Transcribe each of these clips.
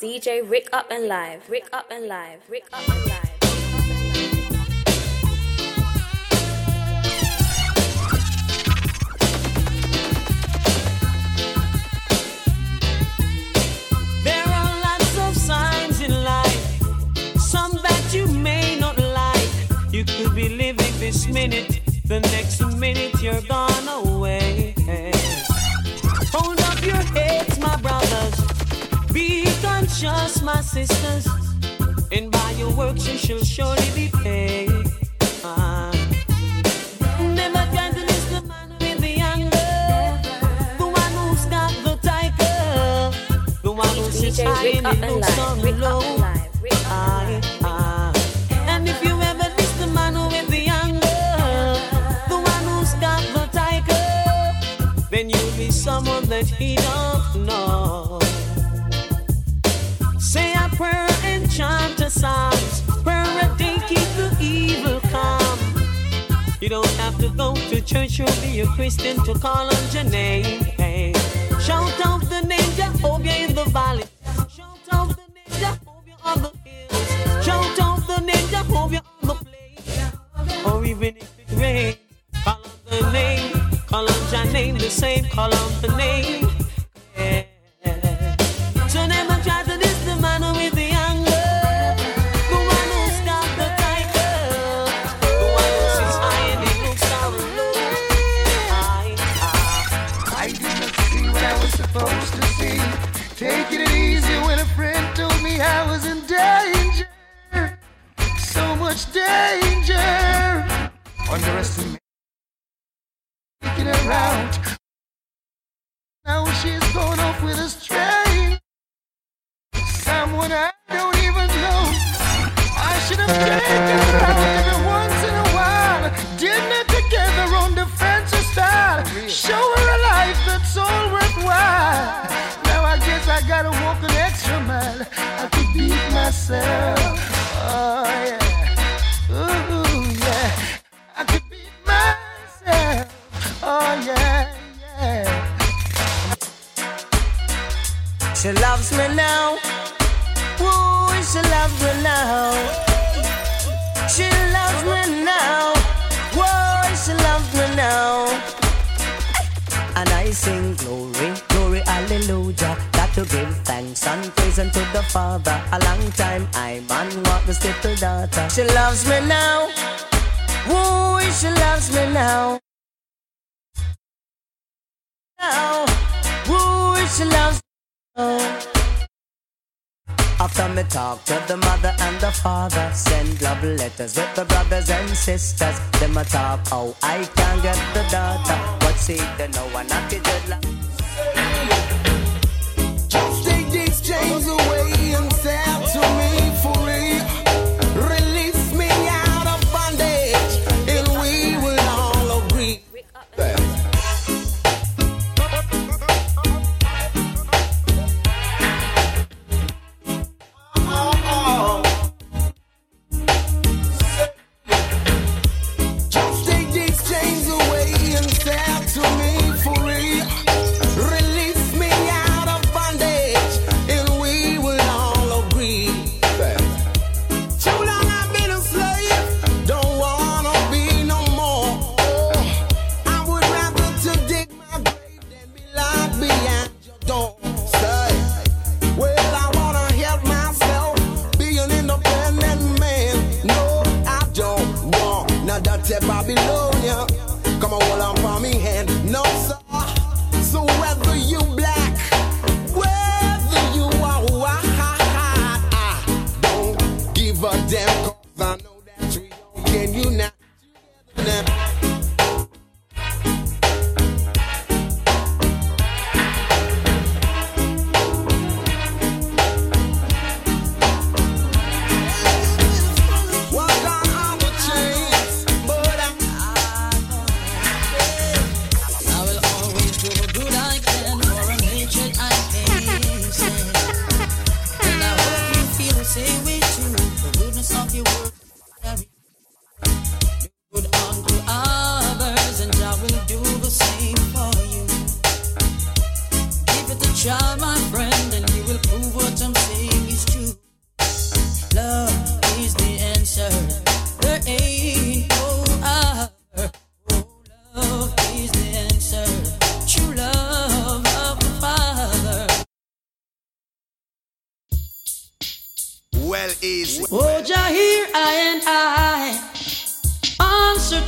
DJ Rick Up and Live, Rick Up and Live, Rick Up and Live. There are lots of signs in life, some that you may not like. You could be living this minute, the next minute you're gone away. Conscious, my sisters. And by your works you shall surely be paid. Ah. Never try to list the man with the anger. The one who's got the tiger. The one who sits high and Up he and looks Live, on Rick low. and Live, and Aye, Live. aye. And if you ever miss the man with the anger, the one who's got the tiger, then you'll be someone that he don't know. Psalms. Prayer a day keep the evil calm. You don't have to go to church or be a Christian to call on your name. Hey. Shout out the name Jehovah in the valley. Shout out the name Jehovah on the hills. Shout out the name Jehovah on the plain. Or even if it rains, call on the name. Call on your name the same. Call on the name. Underestimate. She loves me now. Ooh, she loves me now. She loves me now. Whoa, she loves me now. And I sing glory, glory, hallelujah. Got to give thanks and praise unto the Father. A long time I man walk the little daughter. She loves me now. Ooh, she loves me now. Now, ooh, she loves. After me talk to the mother and the father, send love letters with the brothers and sisters. Them a talk how I can get the daughter, but see they know I'm not the dreadlock. Just take these chains away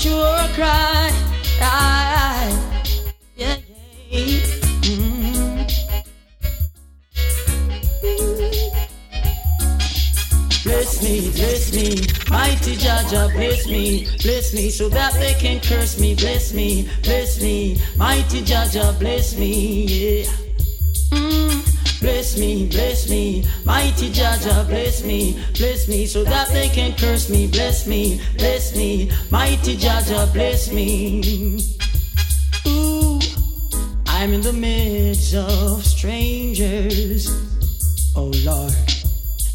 out your cry. Yeah, yeah. Bless me, bless me, mighty Jaja, bless me, bless me, so that they can curse me, bless me, bless me, mighty Jaja, bless me, yeah. Bless me, bless me, mighty Jaja, bless me, bless me, so that they can curse me. Bless me, bless me, mighty Jaja, bless me. Ooh, I'm in the midst of strangers. Oh Lord,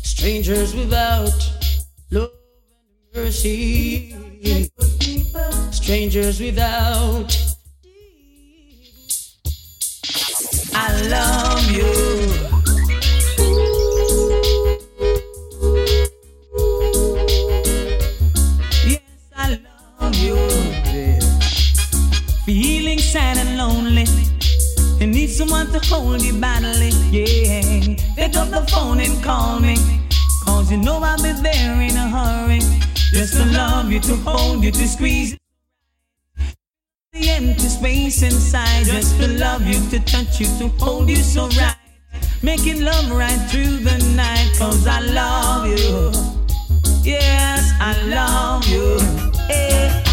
strangers without love and mercy, strangers without I love you. Yes, I love you. Feeling sad and lonely. You need someone to hold you badly. Yeah. Pick up the phone and call me. Cause you know I'll be there in a hurry. Just to love you, to hold you, to squeeze. The empty space inside, just to love you, to touch you, to hold you so right. Making love right through the night, cause I love you. Yes, I love you. Hey,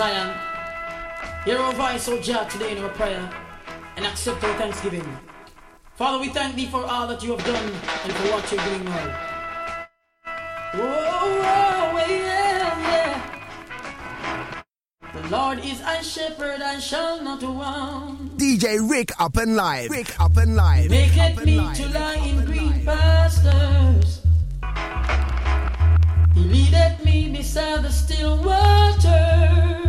Zion. Hear our voice, O Jah, today in our prayer and accept our thanksgiving. Father, we thank thee for all that you have done and for what you're doing now. Oh, oh, whoa, whoa, yeah, yeah. The Lord is a shepherd, I shall not want. DJ Rick up and live. Rick up and live. Make it me live. to lie up in green live. pastures. He leadeth me beside the still waters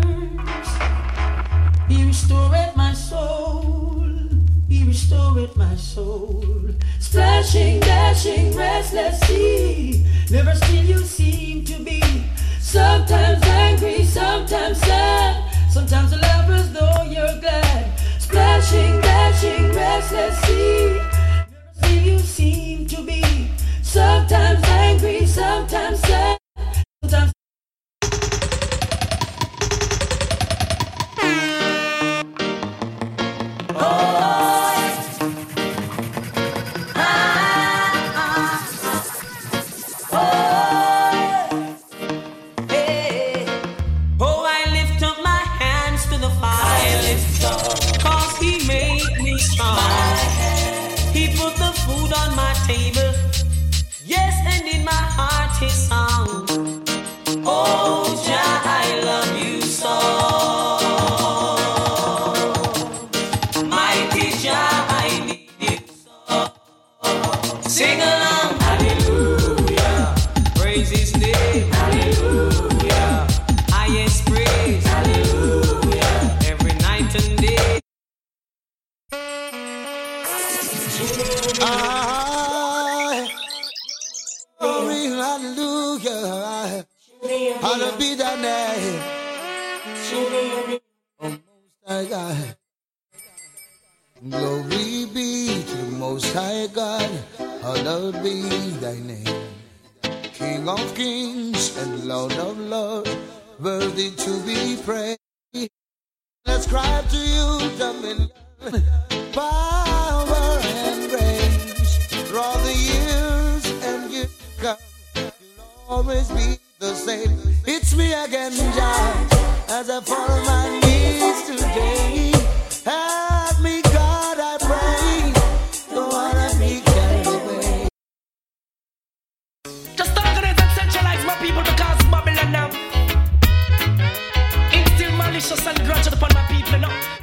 restored my soul. He restored my soul. Splashing, dashing, restless sea. Never still you seem to be. Sometimes angry, sometimes sad. Sometimes a lover's though you're glad. Splashing, dashing, restless sea. Never still you seem to be. Sometimes angry, sometimes sad. High God, hallowed be thy name. King of kings and Lord of lords, worthy to be praised. Let's cry to you, dominion, power and grace. Through the years and years come, you'll always be the same. It's me again, Jah, as I fall on my knees today. people because Babylon um. now. Instill malicious and grudge upon my people now.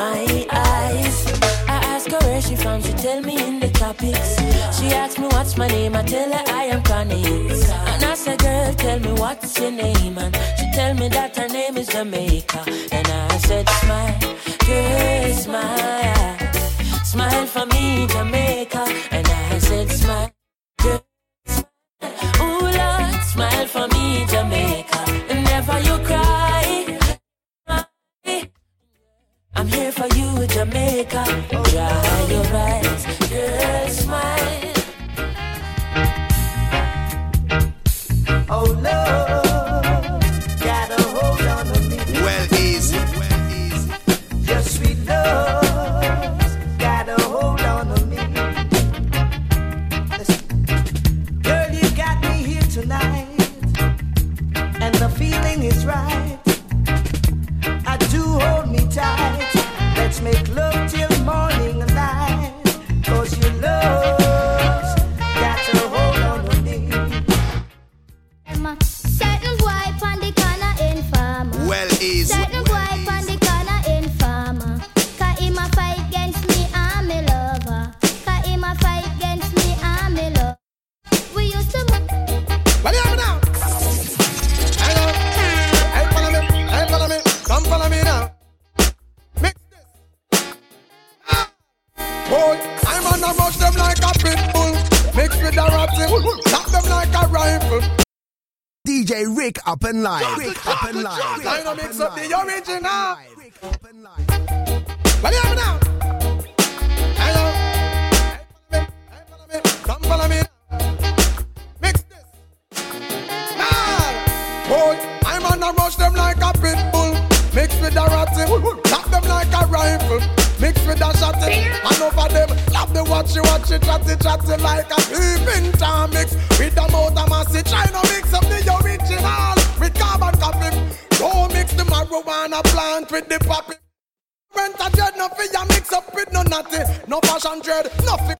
my eyes. I ask her where she from, she tell me in the topics. She asks me what's my name, I tell her I am Connie. And I say, girl, tell me what's your name, and she tell me that her name is Jamaica. And I said, smile, girl, smile, smile for me, Jamaica. And I said, smile, girl, smile. Ooh, Lord, smile for me, Jamaica. And never you cry. I'm here for you, Jamaica. Try your right. is. Boy the corner fight against me fight against me lover. We used to. Now? Follow me. Follow me. Come follow me now. Mix this. Ah. I'm on a rush them like a pit bull. Mix with a ratty. Knock eh? them like a rifle. DJ Rick up and live. Rick up and live. Trying to mix up the original. What do you have now? Hello. Hey, follow me. Hey, follow me. Come follow me. Mix this. Man. Boy, I'm on a rush them like a pit bull. Mix with a ratty. Chop them like a rifle. Mix with a shotty. And over them, love the watchy watchy chatty chatty like a peeping tom mix. With a motor massy. Trying to mix up the original. With carbon copy. Don't mix the marijuana plant with the poppy. Rent a dread, no fear mix up with no natty. No fashion dread, nothing.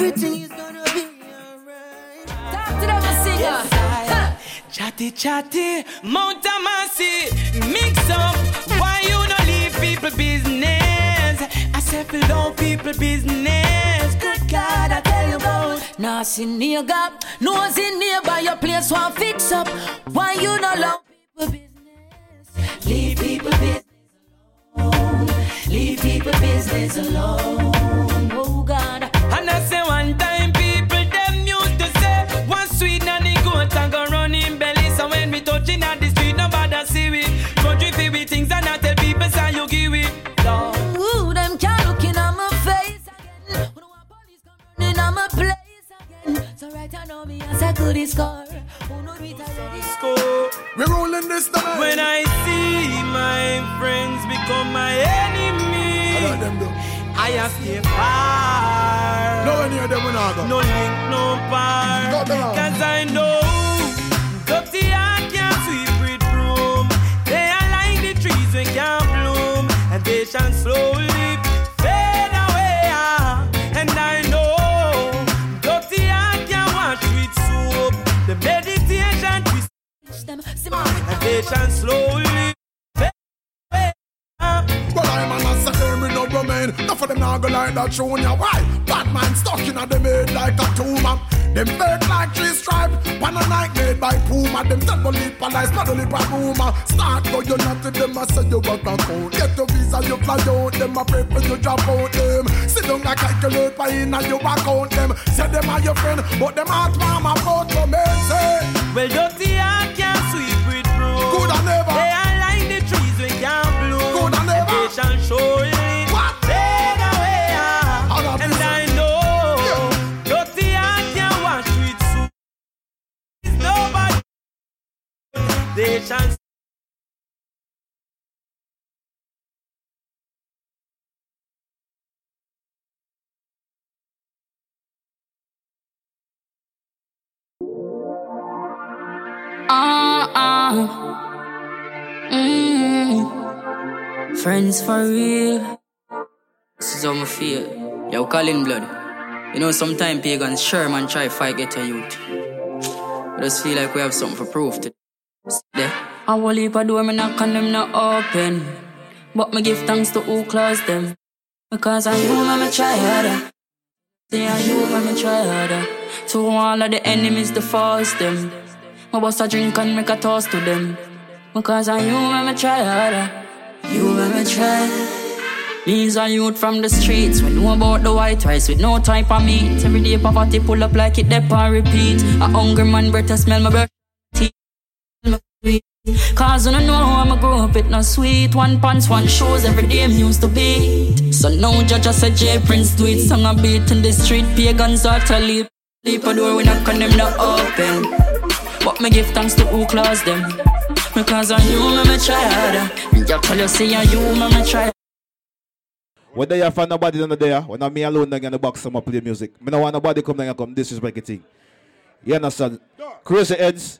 Everything is gonna be alright. Talk to them, a singer. Huh. Chatty chatty, Mount Amasi, mix up. Why you no leave people business? I say fill down people business. Good God, I tell you about. Nah, see nigga, nose in nearby your place one fix up. Why you no love people business? Leave people business alone. Leave people business alone. My place again? So right I know me as a good score. Who know it already? Score. We rolling this time. When I see my friends become my I enemy, like them though. I have stay far. No one near them when I go. No link, no bar. Got them out. Cause I know dirty heart can't sweep with broom. They are like the trees we can't bloom, and they shall Them, see my and slowly fade away. ah. Well, I'm an assassin, me no remain. Enough of them now go like that show ya. Why? Batman stuck in a them head like a tumor. Them fake like three stripe. One a night made by Puma. Them double lip and lies, double lip and rumor. Start go you not to them, I say you back and count. Get your visa, you fly out. Them a pray for you drop out them. Sit down and calculate by in and you account them. Say them are your friend, but them heart warm about to me. Say, Well, dirty heart can't They are like the trees we can't bloom. Good and never. They shall surely fade away. ah. How And I know dirty heart can't wash with soup. Nobody. They shall Uh-uh. Mm. Friends for real. This is how I feel. Yo, Colin Blood. You know, sometimes pagans Sherman try fight get a youth. I just feel like we have something for proof to there. I will leave a door, me knock on them not open. But me give thanks to who closed them. Because I you, me, try harder. Say I you, me, me try harder. To all of the enemies, the force them. My boss a drink and make a toast to them. Because I you, me, me try harder. You, me, me try. These are youth from the streets. We know about the white rice with no type of meat. Every day poverty pull up like it dep and repeat. A hungry man a smell my breath. Cause I don't know how I'ma grow up, it not sweet. One pants, one shoes, every day I'm used to beat. So now judge I said J Prince do it, song a beat in the street. Pagans to leap. A door, we on them not open. But me give thanks to who close them. Because I you, me, me try harder. And you tell you, say I you, me, me try When they have find nobody down there, when I'm me alone in I'ma box some up, play music. Me no want nobody come down and come disrespect the thing. You understand? Crazy heads,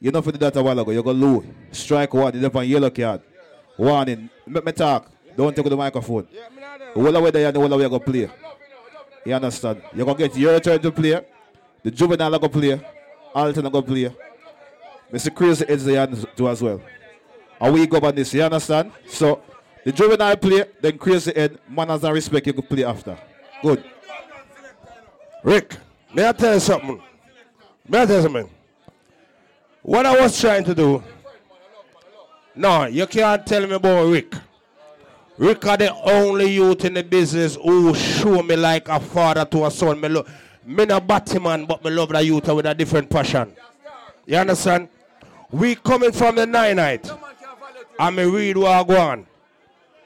you know for the that a while ago, you go low. Strike one, you on yellow card. Warning. Make me talk. Don't take the microphone. Whole way there the whole way you go play. You understand? You're gonna get your turn to play. The juvenile go play. Alton go play. Mr. Crazy heads there do as well. And we go on this, you understand? So the juvenile play, then crazy head, manners and respect you could play after. Good. Rick, may I tell you something? May I tell you something? What I was trying to do, no, you can't tell me about Rick. Rick are the only youth in the business who show me like a father to a son. Me, lo- me not Batman, but me love the youth with a different passion. You understand? We coming from the nine night. Me read what I on.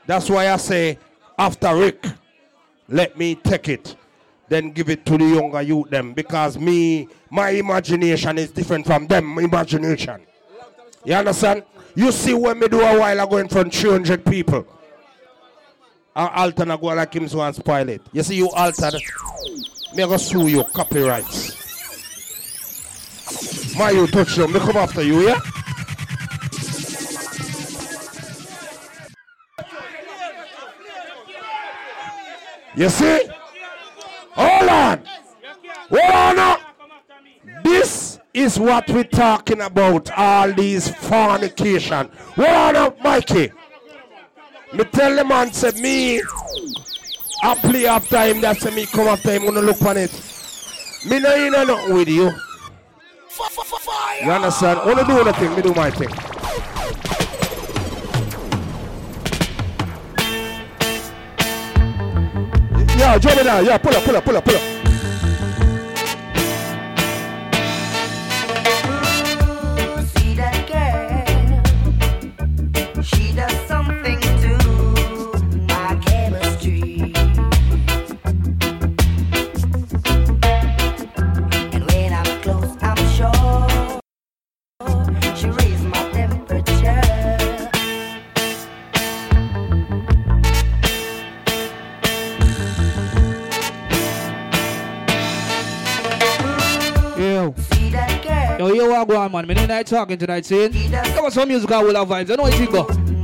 That's why I say, after Rick, let me take it. Then give it to the younger youth them. Because me, my imagination is different from them imagination. You understand? You see when me do a while ago in front of 300 people. And Alton go like him so and spoil it. You see you Alton, me go sue you copyrights. My you touch them, me come after you, yeah? You see? Hold on. On. This is what we're talking about. All these fornication. Hold on, now, Mikey. Me tell the man, say me, I play after him. That say me come after him. Gonna look on it. Me no in no nothing with you. You understand? Wanna do nothing? Me do my thing. Yeah, jump it down. Yeah, pull up, pull up, pull up, pull up. Go on, man? Me night talking tonight, saying. Come on, some music I will have vibes. I know what you go.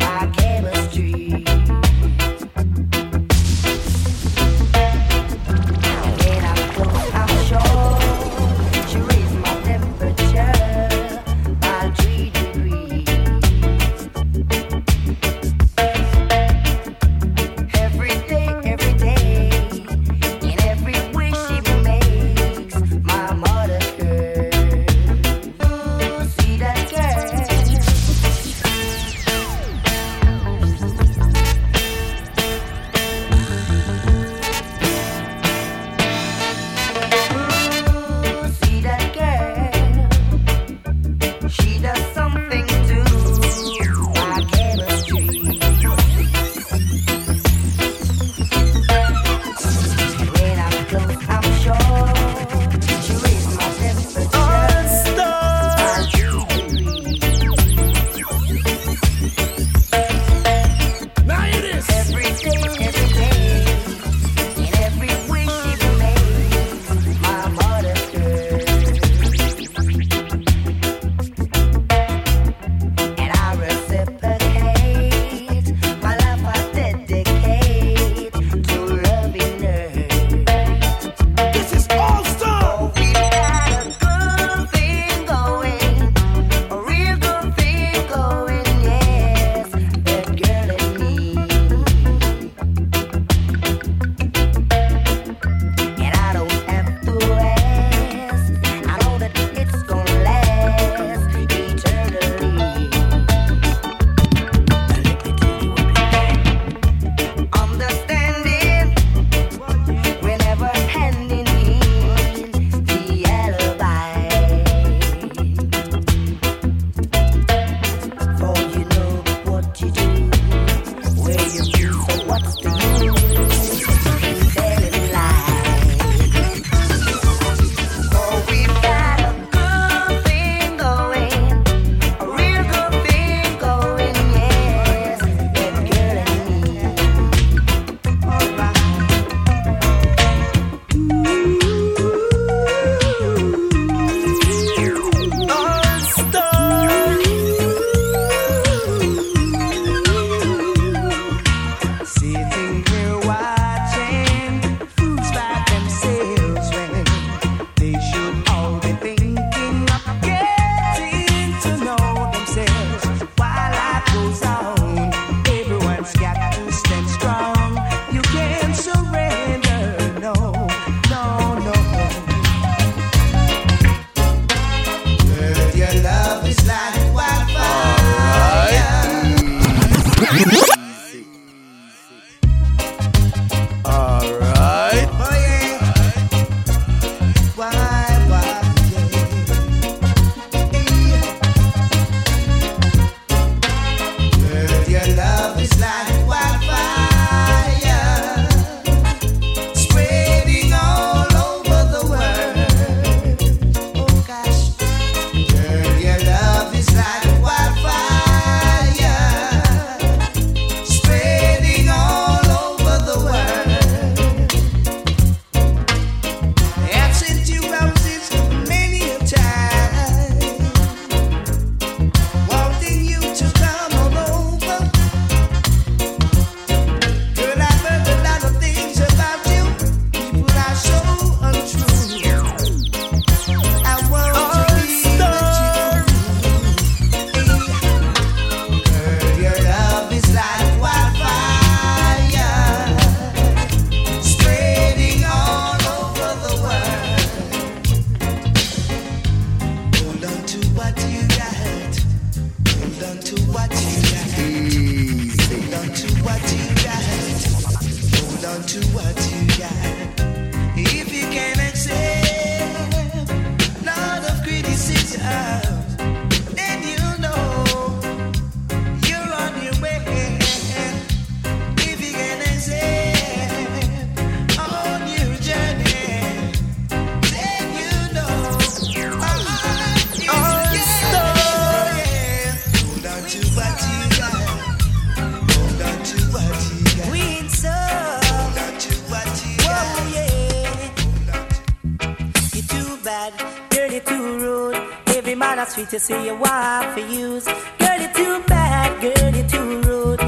Kind of see you walk for use. Girl, you too bad, girl, you too rude.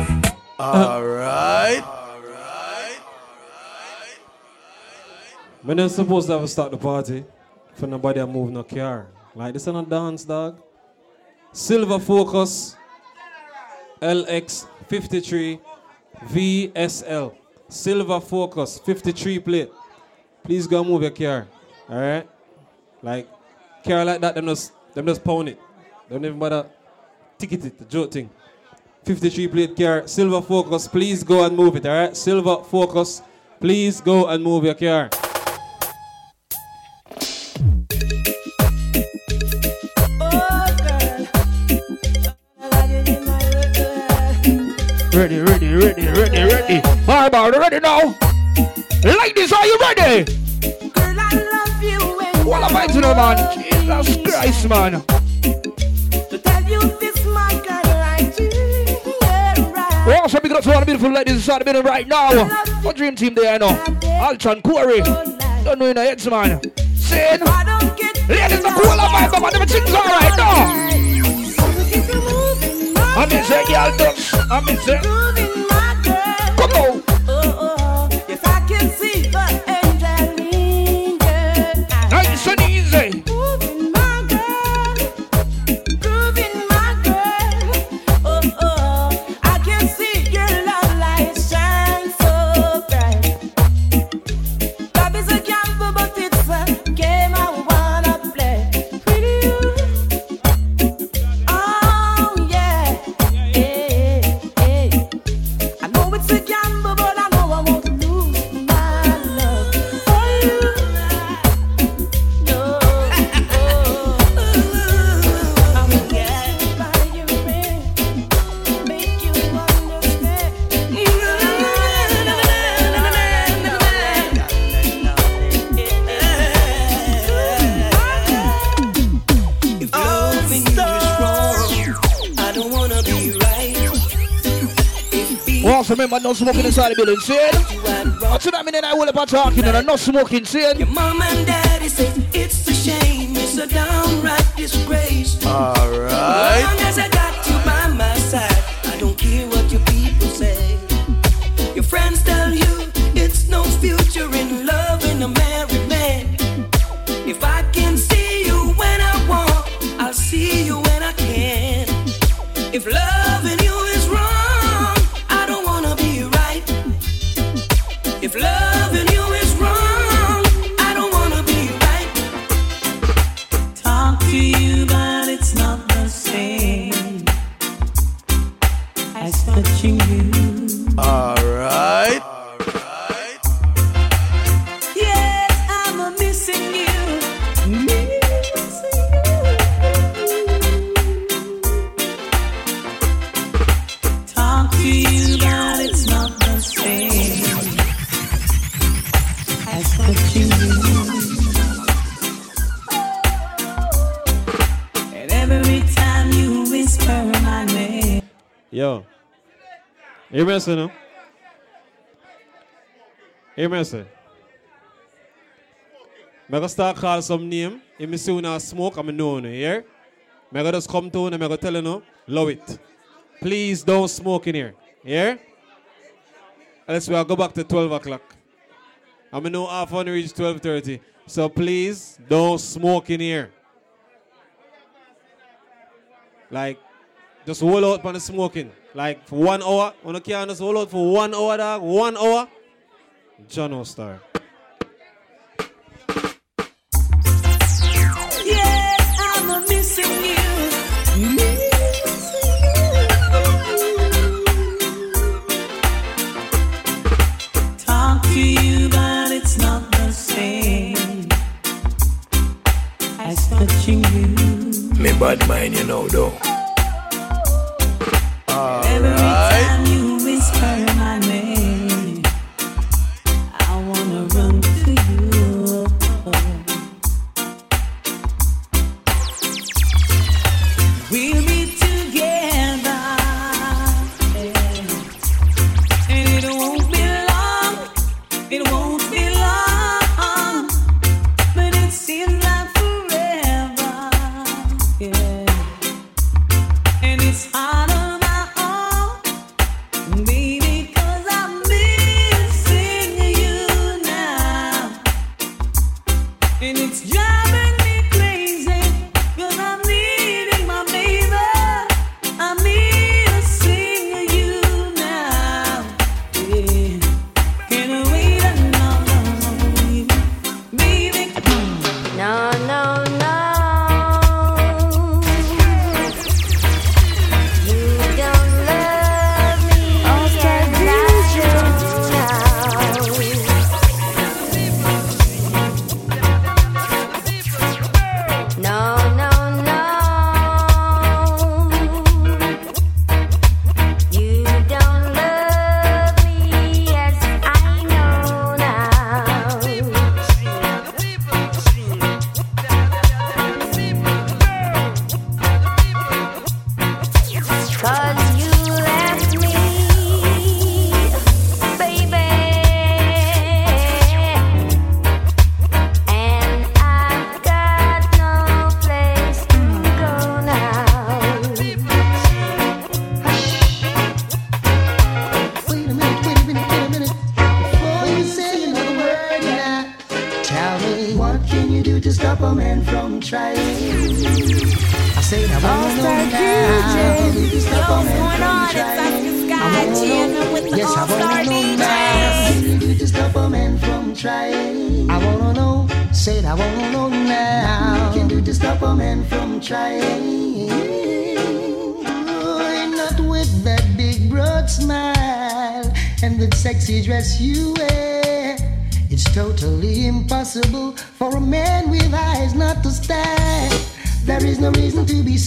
All right. We're not supposed to have to start the party for nobody to move no car. Like this is not dance, dog. Silver Focus LX53 VSL. Silver Focus 53 plate. Please go move your car. Alright? Like car like that, them just them just pound it. Don't even bother ticket it, the joke thing. 53 plate car, silver focus, please go and move it, alright? Silver focus, please go and move your car. Ready, ready, ready, ready, ready. How about ready now? Ladies, are you ready? What am I to man? Jesus Christ, man. We also big up to all the beautiful ladies inside the building right now. What dream team there, I know? Altron, Corey. Don't know in the heads, man. Sin. Ladies, the cool of vibe, but everything's alright now. I'm in say, girl. I'm in say. We also remember no smoking inside the building, see that mean? I will about talking and no smoking, see? Your mom and daddy say it's a shame, it's a downright disgrace. All right. Yo. Me say no? Me say? I'm gonna start call some name. If me see you smoke, I'm know you, hear? I'm gonna just come to and I'm gonna tell you no, love it. Please don't smoke in here, hear? Unless we'll go back to 12 o'clock. I'm going to know half on reach 12.30. So please don't smoke in here. Like, just hold out on the smoking. Like for one hour. When you can just hold out for one hour, dog. One hour. John O'Star. Yes, I'm a missing you. Talk to you, but it's not the same as touching you. Me bad mind, you know, though. All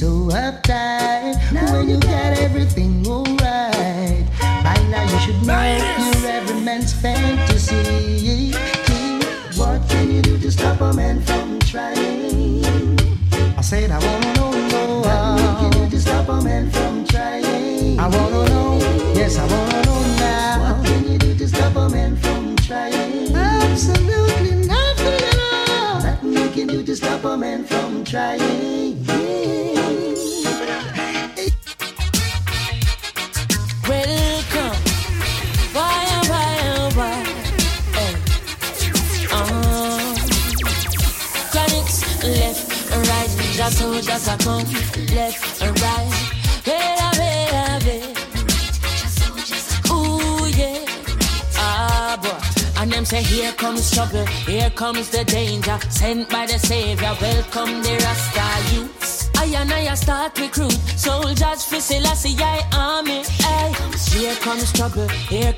so uptight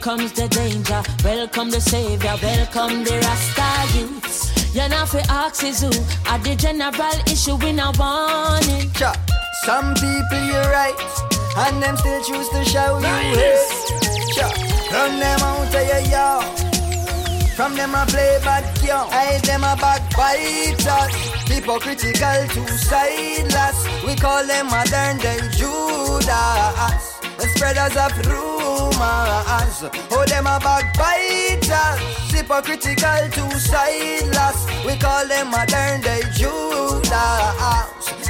comes the danger. Welcome the Savior, welcome the Rasta youths. You're not for axes who are the general issue in a warning. Cha. Some people you're right, and them still choose to show you hate. Run them out of your yard. From them I play bad young, I them a backbiters. Hypocritical, two-sideless. We call them modern day Judas. The spreaders of rumors. Oh, them a backbiters. Hypocritical, two-sideless. We call them modern day Judas.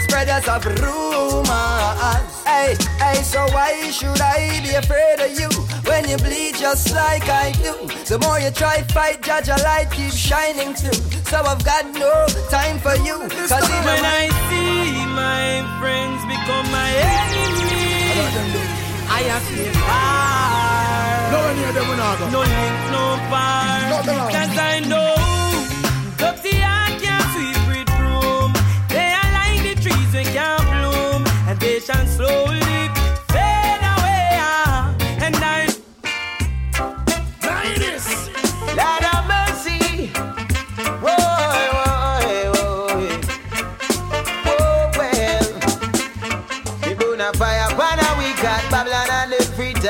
Spreaders of rumors. Hey, hey, so why should I be afraid of you when you bleed just like I do? The more you try fight, judge a light keeps shining through. So I've got no time for you. Cause When I see my friends become my enemy, I have to far. No one near them. No link, no bar. Cause I know dirty heart can't sweep with broom. They are like the trees we can't bloom, and they shall slowly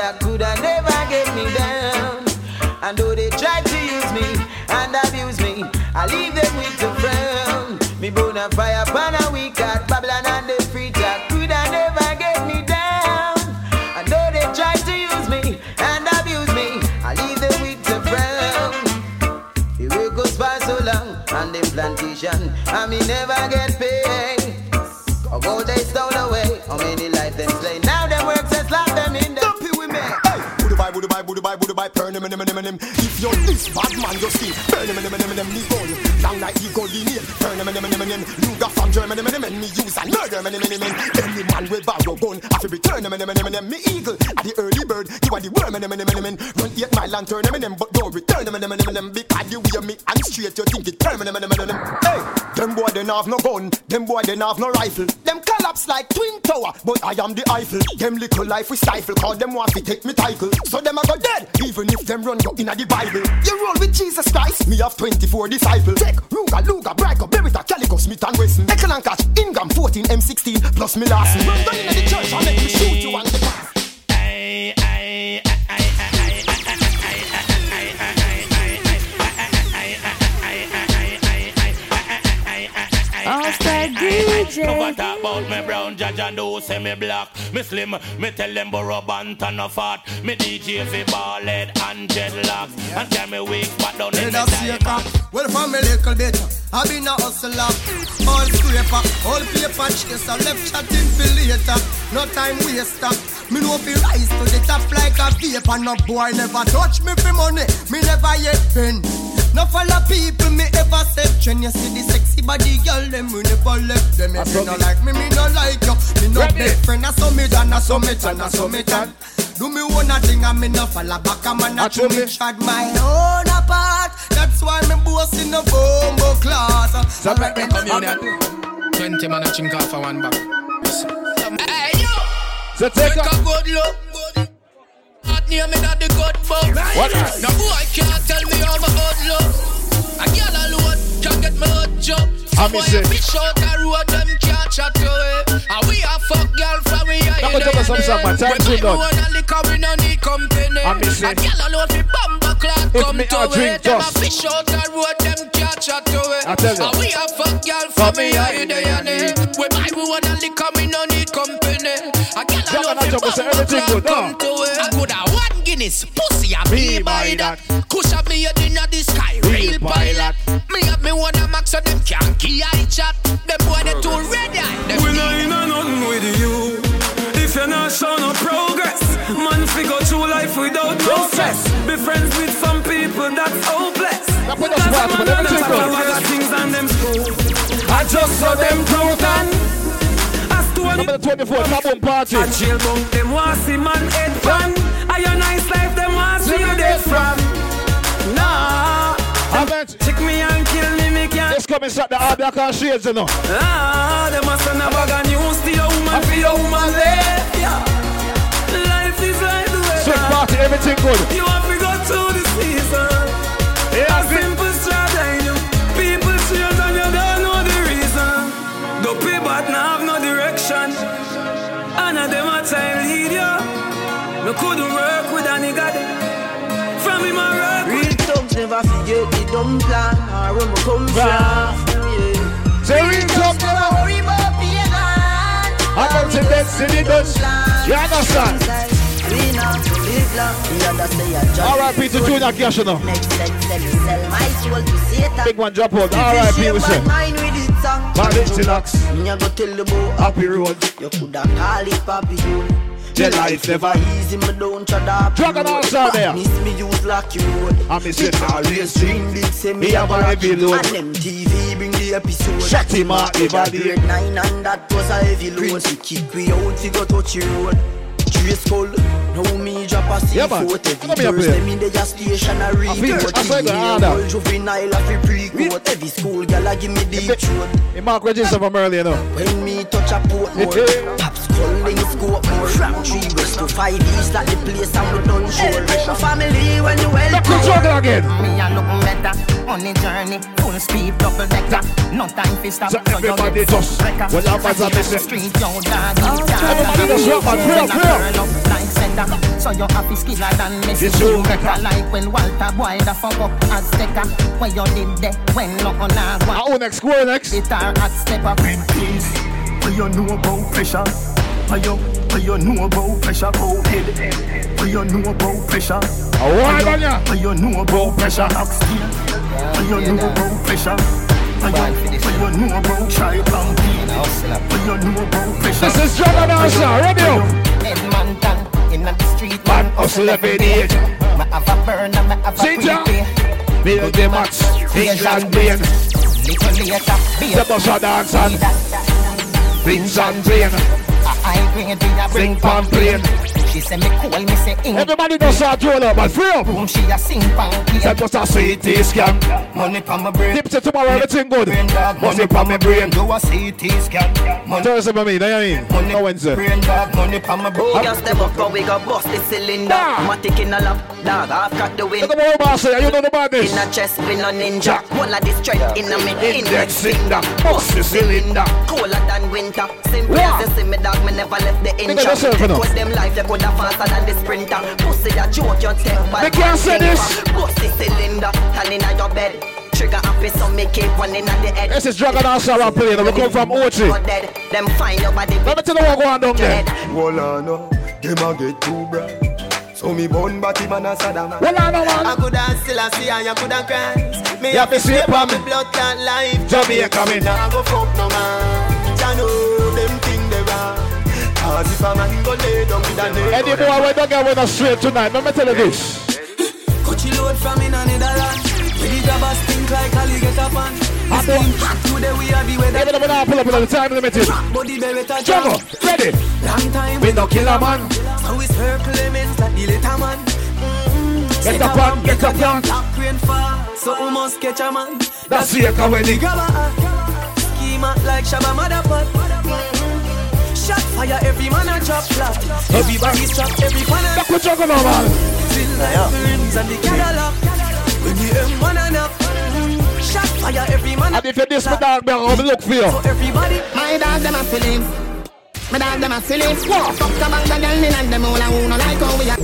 the free talk coulda never get me down. And though they try to use me and abuse me, I leave them with the frown. Me burn a fire, pan a we got Babylon and the free talk coulda never get me down. And though they try to use me and abuse me, I leave them with the frown. The work goes by so long on them plantation, and me never get paid. Boy burn him, him, him, him, him. If you're this bad man, you see, burn him, him, him, him, him, me gun. Long like eagle linear, burn him, him, him, him, him. Luger from Germany, him, him, him, me use and murder him, him, him, him, him. Any man will borrow gun, I fi return him, him, him, him, him. Me eagle, the early bird, you are the worm, him, him, him, him, him. Run eight mile and turn him, him, him, but don't return him, him, him, him, him. Because the way me and straight, you think it turn him, him, him, him, him. Hey, them boy they have no gun, them boy they have no rifle. Them collapse like twin tower, but I am the Eiffel. Them little life we stifle, cause them want to take me title. So them a go dead, even if them run you in the Bible. You roll with Jesus Christ, me have 24 disciples. Take Ruger, Luger, Braco, Beretta, Calico, Smith and Wesson. Eckel Catch, Ingram 14, M16, plus me last. Run down in the church and make me shoot you on the Never talk about me brown judge and who say me black. Me slim, me tell them borrow bant and no fat. Me DJ fi ball head and dreadlocks. And tell me weak but don't need me. Well, from a little bit, I been a hustler. All scraper, all paper chaser, left chatting for later. No time waster. Me no fi rise to the top like a vapor. No boy never touch me for money. Me never yet pen. No follow people me ever set trend. You see the sexy body girl, them we never left them. If you no like me, me no like you. Me no best friend, I saw me done, I saw me done, I saw me done. Do me one a thing and me no follow back a man a to me shot my own apart. That's why me boss in the bombo class. So break the communion. 20 man a chink off for one bag. Hey yo! So take a good look. Hot near me that the good book. What? No boy can't tell me how my old look. A girl alone can get me hot job. I Some boy a fish out the road, them can't chat away. And we a fuck girl from we a Come on, tell us some man. Time to buy done. me a liquor, we no need company. I miss A girl alone fi bumper clock come to it. Them a fish out the road, them can't chat away. I tell you. And we a fuck girl From from me a We buy me one a liquor, we no need company. A girl Jump alone fi jump say bumper clock come to it. I could have one Guinness, pussy a Be be by by that. Kush up me head inna the sky, real pilot. Me have me one a max so them can't key eye chat. Them boy they too ready. Them We not in a nothing with you. If you're not showing no progress, man, figure through life without no stress. Be friends with some people that's hopeless. Cause back, a but man everything that's good. a things on them school. I just saw them truth and Number 24, Tabum Party. a jail bunk, them want see man head fan. I a nice Nah, Haven't. check me and kill me, me can't. This coming Saturday, all black and shades, you know. Ah, them a send a bag of news to your woman for your woman left. Yeah. Life is like the weather. Sweet party, everything good. You have to go through the season. Yeah, where we come from. Yeah. Say real talk, never worry about being on. I come to bed, see the dust. You understand? We not live long. The other say a job. R.I.P. to Junior Cash, you know. Next step, step, sell my soul to Satan. Big one drop out. R.I.P. we say. Mine with it song. Bad Intellocts. Me a go tell the boy Happy road. You coulda call it Papi. The life never easy, me don't try that. Dragon also there. Miss me use like you. I miss it. Always dream big, say me Me a have a heavy load. And them TV bring the episode. Shut him out, a everybody. nine and that was a heavy load. Kick we out, we go touch the road. Trace skull, now me drop a C4 Yeah, man. Every Come here, verse, play. them in the gas station a read I feel- Thirty I feel the old juvenile a fi pre-court Every school gal a give me deep throat Hey, Mark register from earlier, you know. when me touch a port more Pops calling scope more From three west to five east Like the place I'm done sure My family when you well Look who's talking again. Me a look better on the journey, full speed, double decker. No time for stop. So everybody you get just- some well, I'm as a As message. Street, yo, dog, you can't Everybody just rock, man. Pray up, pray up. Turn up like sender. So you happy skiller than Messi. This you Wrecker like when Walter Boy the fuck up as stecker. When you did that, when no on a one. Oh, next, square next. Guitar at step up. Please, what you know about pressure? What you, what you know about pressure? Go head. What you know about pressure? Oh, why, What you- Danya? What you know about pressure? Oxtail. What you know about pressure? What you, what you know about child and pain? What you know about pressure? This is Dragon Dancer, radio. Edmonton, in the street, Man hustle every day. Me have a burner, me have a Ginger. prepay. Build the max. England Blaine. Little later, be The bus a dance and Vince and Blaine. I grade we a bring pan plane. She say me cool, me say ing. Everybody does start roll up, but free up. Boom, she a sing pan plane. That was a CT scan. Money pa my brain. Tips it tomorrow, everything good. Brain dog, Money pa my brain. Do a CT scan. Money Thursday, my mean, you know what I mean? No Wednesday. brain dog, money pa my brain. Oh, you step up, go we go bust the cylinder. Matic in a lap, dog, half cut the wind. Look at my boss you know the badness. In a chest, we no ninja. One of the strength in a me index finger. Bust the cylinder. Colder than winter. Simple Wow. as you see me, dog, me never left the Think inch. of yourself, you know. Cause them life, you coulda faster than the sprinter. Pussy a joke, you take by They can't say this. Bust the cylinder, hand in your bed. Trigger happy, so make it one in the head. This is Dragon and Sarah playing. We come from Ochi. Them find your body. Let me tell you what going on down there. Well, I know, them a get too bright. So me born batty man a Saddam. Well, I know, man. I coulda still a see and you coulda cry. Me You have to see it, on me blood clot life. Jamaica, me. Nah go fuck no man. Ya know them thing they wrong. Cause if a man go lay down with a nail. Any boy, we don't get with us straight tonight. Let me tell you this. Coachy load from in a Netherlands. We the grabbers think like alligator pan. I It's been hot today, we don't pull up with the time limited. Body ready. Long time We no kill man. So circle lemons like the little man. Mm-hmm. Get up on, get up on. So we must catch a man. That's the echo when the grabber. Schema like Shabba. Mm-hmm. Shot fire, every man a drop flat. Everybody stop, every fan a Look what you're man. Till the rims and the Cadillac. When the M1 and up. Shot fire, every man And if you this, my dog, I'm gonna look for you. So everybody My dog them a feelings. My dog them a feelings. Fuck a bang the girl in and them all a who no like how we a.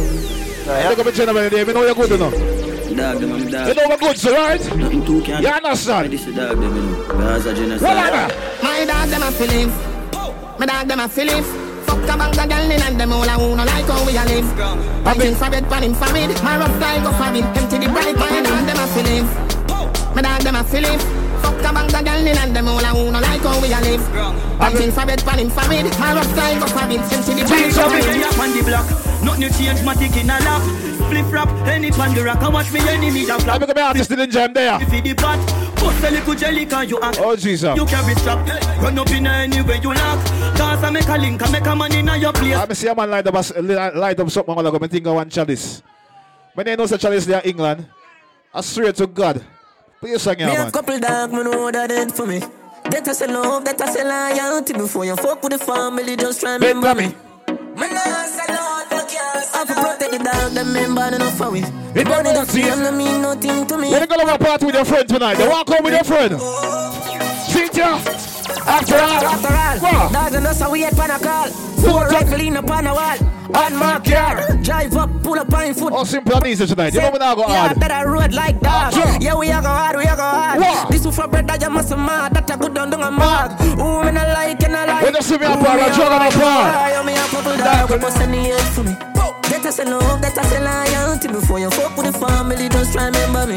Look at me gentlemen there. We know you're good enough. Dog them, dog. You know we're good, right? Nothing too can. You understand? This is dog them, you know. Because of genocide. Well, I. My dog them a feelings. My dog them a feelings. Fuck a bang the girl in and them all a who no like how we a live. I think for bed, pan him for mid. My rough guy go for him. Empty the bright. My dog them a feelings. My dog them a feelings. Fuck a bang the girl in and them all a who no like how we a live. I think for bed, pan him for mid. My rough guy go for him. Empty the bright. Change up on the block. Nothing you change, my tick in a lap. Flip rap, any pan the rock. I watch me enemy a flap. I'm gonna be artist in the jam there. If you the pot, put a little jelly can you act. Oh, Jesus. You carry strap, run up in any way you lock. Cause I make a link, I make a man in your place. I'm see a man light up, a- light up something. I'm gonna think of one chalice. When they know such chalice there in England, I swear to God. Play a song here, Me a couple dog, me know that dead for me. That I say love, that I say loyalty. Before you fuck with the family, just try remember me. Me nah say no, no can't say I protect the dog, them men bad enough for we. It don't see them no mean nothing to me. When you go over a party with your friend tonight, they walk home with your friend. Cynthia, after all, After all, What? dog and us a we pan a call. Four rifle in upon a wall. On my car, drive up, pull up on foot. Oh, simple and easy tonight. You know when I go Yeah, hard. that I road like dog. Ah, sure. Yeah, we a go hard, we a go hard. What? This is for bread that you must mad. That a good down down a mad. Ooh, me not like, and I like. When you see me up Ooh, on a me jug and a like, bar. yeah, me a couple dog. We must the hate for me. That I say love, that I say loyalty. Before you fuck with the family, just try remember me.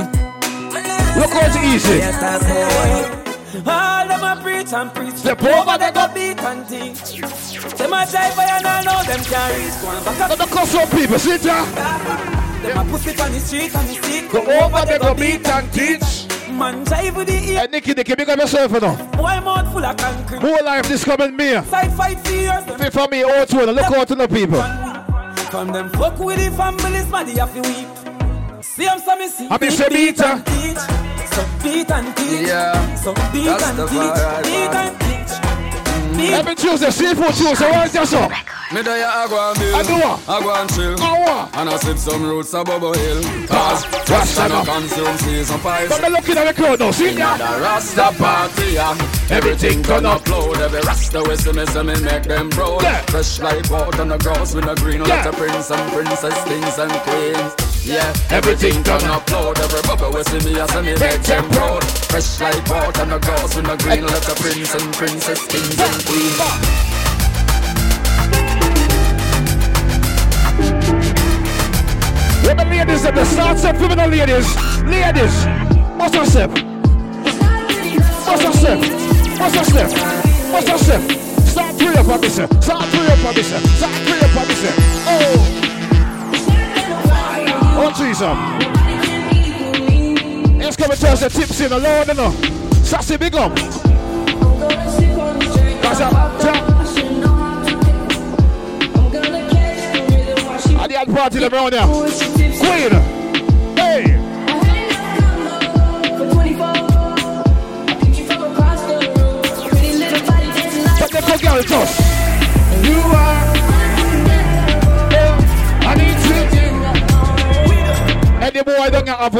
Look how it's easy. Yeah, talk boy. All them a preach and preach. Step over they go beat and teach. Them a drive by and I know them can't reach. Go and back up. Me call some people, Cynthia. Them a push it on the street and the street. Go over, they go beat and teach. Man drive with the ear. Hey, Nicky, Nicky, big up yourself, you know. Boy mouth full of concrete. More life this coming me. Side fight for years. Fit for me, oh, all two, look out to the people. From them fuck with the families, man, they have to weep. See them some see. I be say beat and teach. So beat and teach. Yeah. So beat and teach. Rastafari, Beat man. and teach. Beat Every Tuesday, seafood Tuesday, what's your song? Me there I go and build I do what? I go and chill I what? And I sip some roots of Bubble Hill Cause Rasta Rasta no no. consume season pies But me looking at the crowd now, see In ya? the Rasta party yeah. Everything turn up loud Every Rasta we see me see me make them proud Yeah. Fresh like water on the grass with the green Yeah. Let the prince and princess, kings and queens yeah, everything turn up loud Every bubble we see me, see me make them proud Fresh like water on the grass with the green Let the prince and princess, kings and queens When the ladies at the start step for the ladies. Ladies, what's your step? What's your step? What's your step? What's your step? Start three up on this. Start three up on this. Start three up on this. Oh. What you some? Let's come and tell us the tips in the Lord, you know. Sassy, big up. That's up. Jump. At the end party, around here. Queen.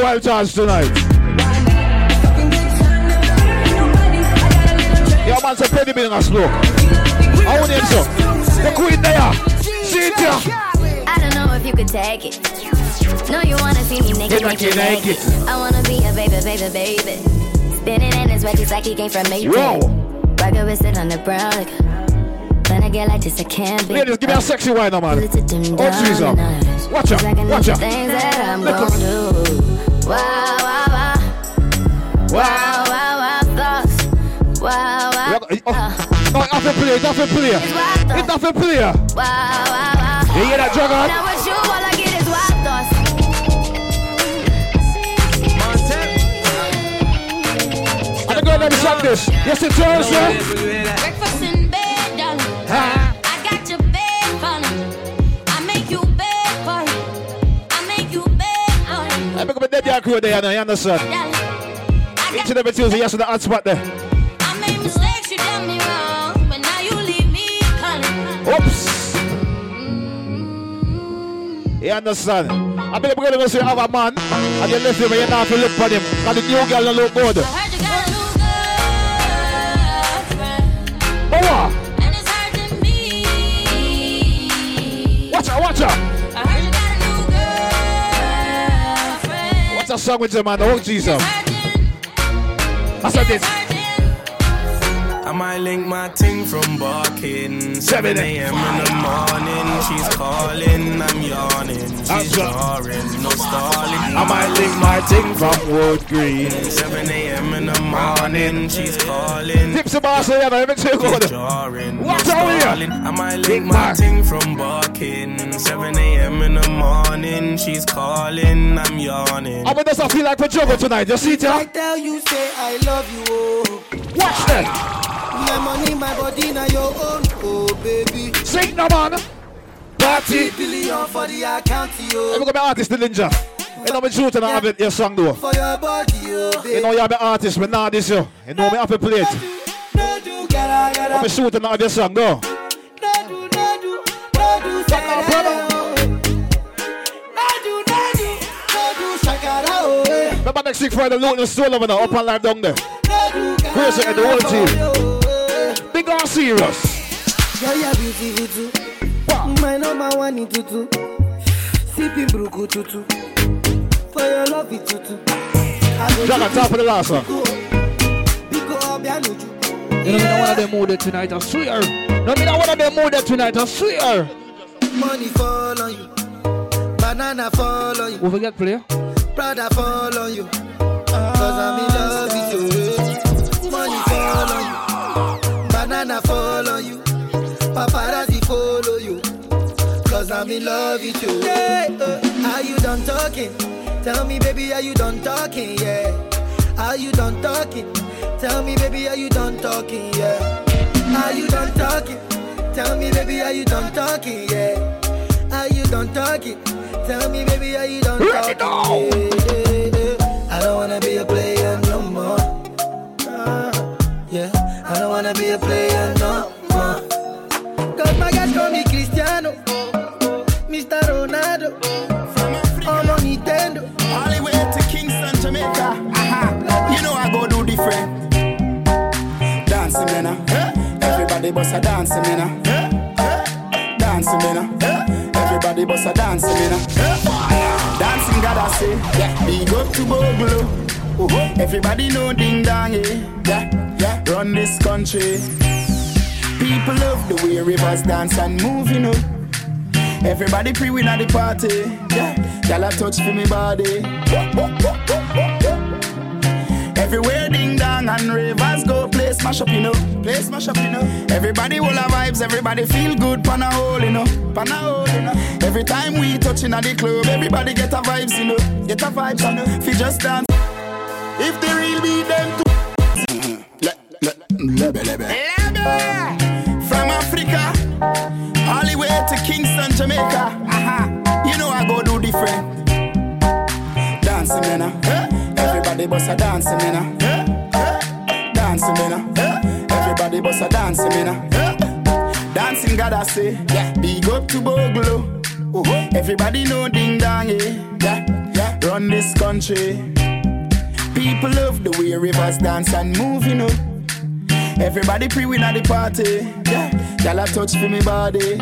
Wild tonight. Your man said penny being a slow. I want him so. The queen there. I don't know if you could take it. No, you wanna see me naked, naked. I wanna be a baby, baby, baby. Spinning in his just like he came from Mayfair. Whoa. Rocket with it on the brown. Like, when I get like this, I can't be. Ladies, give me a sexy wine man. Oh, Jesus. Watch out. Watch out. Things that I'm Look do. Wow, wow, wow. Wow, wow, wow, thoughts. Wow, wow. No, it's nothing play, it's nothing play. It's nothing play. Wow, wow, wow. You hear that, Jugger? Now with you, all I get is wild thoughts. I'm gonna go ahead and this. Yes, it's Thursday. Breakfast in bed, darling. I'm your crew there now, you understand? Each and every Tuesday, yes, on the hot spot there. I made mistakes, you done me wrong, but now you leave me calling. Oops. You understand? I believe we're gonna go see have a man and you left him and you not to look for him. And the new girl don't look good. A song with you, man? Oh, Jesus. I said this. I might link my ting from barking. 7 a.m. in the morning, she's calling, I'm yawning. She's jarring, no stalling. I might link my ting from Wood Green. 7 a.m. in the morning, she's calling. Tips about so yeah, every two good. Jarring, no What's out stalling. here? I might link my ting from barking. 7 a.m. in the morning, she's calling, I'm yawning. How about does I feel like we juggle tonight? You see it. I tell you, say I love you, oh. Watch that. My money, my body, now your own, oh baby. Sing no man. Party. Billion for the account, yo. I'm gonna artist, the ninja. You know me truth and I have it, your song though. For your body, oh baby. You know you have an artist, but now this yo. You know me have play it. No do, get out, get I'm out. a shoot and I have your song though. No do, no do, no do, say no problem. Do, no do, no do, shakara, oh. eh. Remember next week Friday, Luton and Soul over now, up and live down there. Crazy and the whole team. Big on serious. Girl, you're beautiful too. My number one in tutu. Sipping bruku tutu. For your love it tutu. Jack on top of the last one. You know me not one of them mood tonight, I swear. No me not one of them mood tonight, I swear. Money fall on you. Banana fall on you. We forget play. Prada fall on you. Cause I'm in love with you. Fall on you. Paparazzi follow you. Cause I'm in love with you. Yeah, uh, are you done talking? Tell me, baby, are you done talking? Yeah. Are you done talking? Tell me, baby, are you done talking? Yeah. Are you done talking? Tell me, baby, are you done talking? Yeah. Are you done talking? Tell me, baby, are you done talking? Yeah, yeah, yeah. I don't wanna be a player no more. Uh, yeah, I don't wanna be a bust a dancing, man. uh. Dancing, man. uh. Everybody bust a dancing, man. uh. Dancing, gotta say. Yeah. Big up to Bogolo. Oh, everybody know ding dong, yeah. yeah. Run this country. People love the way rivers dance and move, you know. Everybody pre-win at the party. Yeah. Y'all a touch for me body. Everywhere ding dong and ravers go place mash up, you know. Place mash up, you know. Everybody will have vibes, everybody feel good, pan a hole, you know. Pan a hole, you know. Every time we touch in at the club, everybody get a vibes, you know. Get a vibes, you know. Fi just dance. If the real be them too. Mm-hmm. Lebe, lebe. Lebe. From Africa, all the way to Kingston, Jamaica. Aha. You know I go do different. Dancing, man. uh. Everybody bust a dancing, man. Ah. Dancing, man. uh. Everybody bust a dancing, man. uh. Dancing, God, I say. Yeah. Big up to Bogle. Everybody know ding dong, yeah. yeah. yeah. Run this country. People love the way Ravers dance and move, you know. Everybody pre win at the party. Yeah, y'all touch for me body.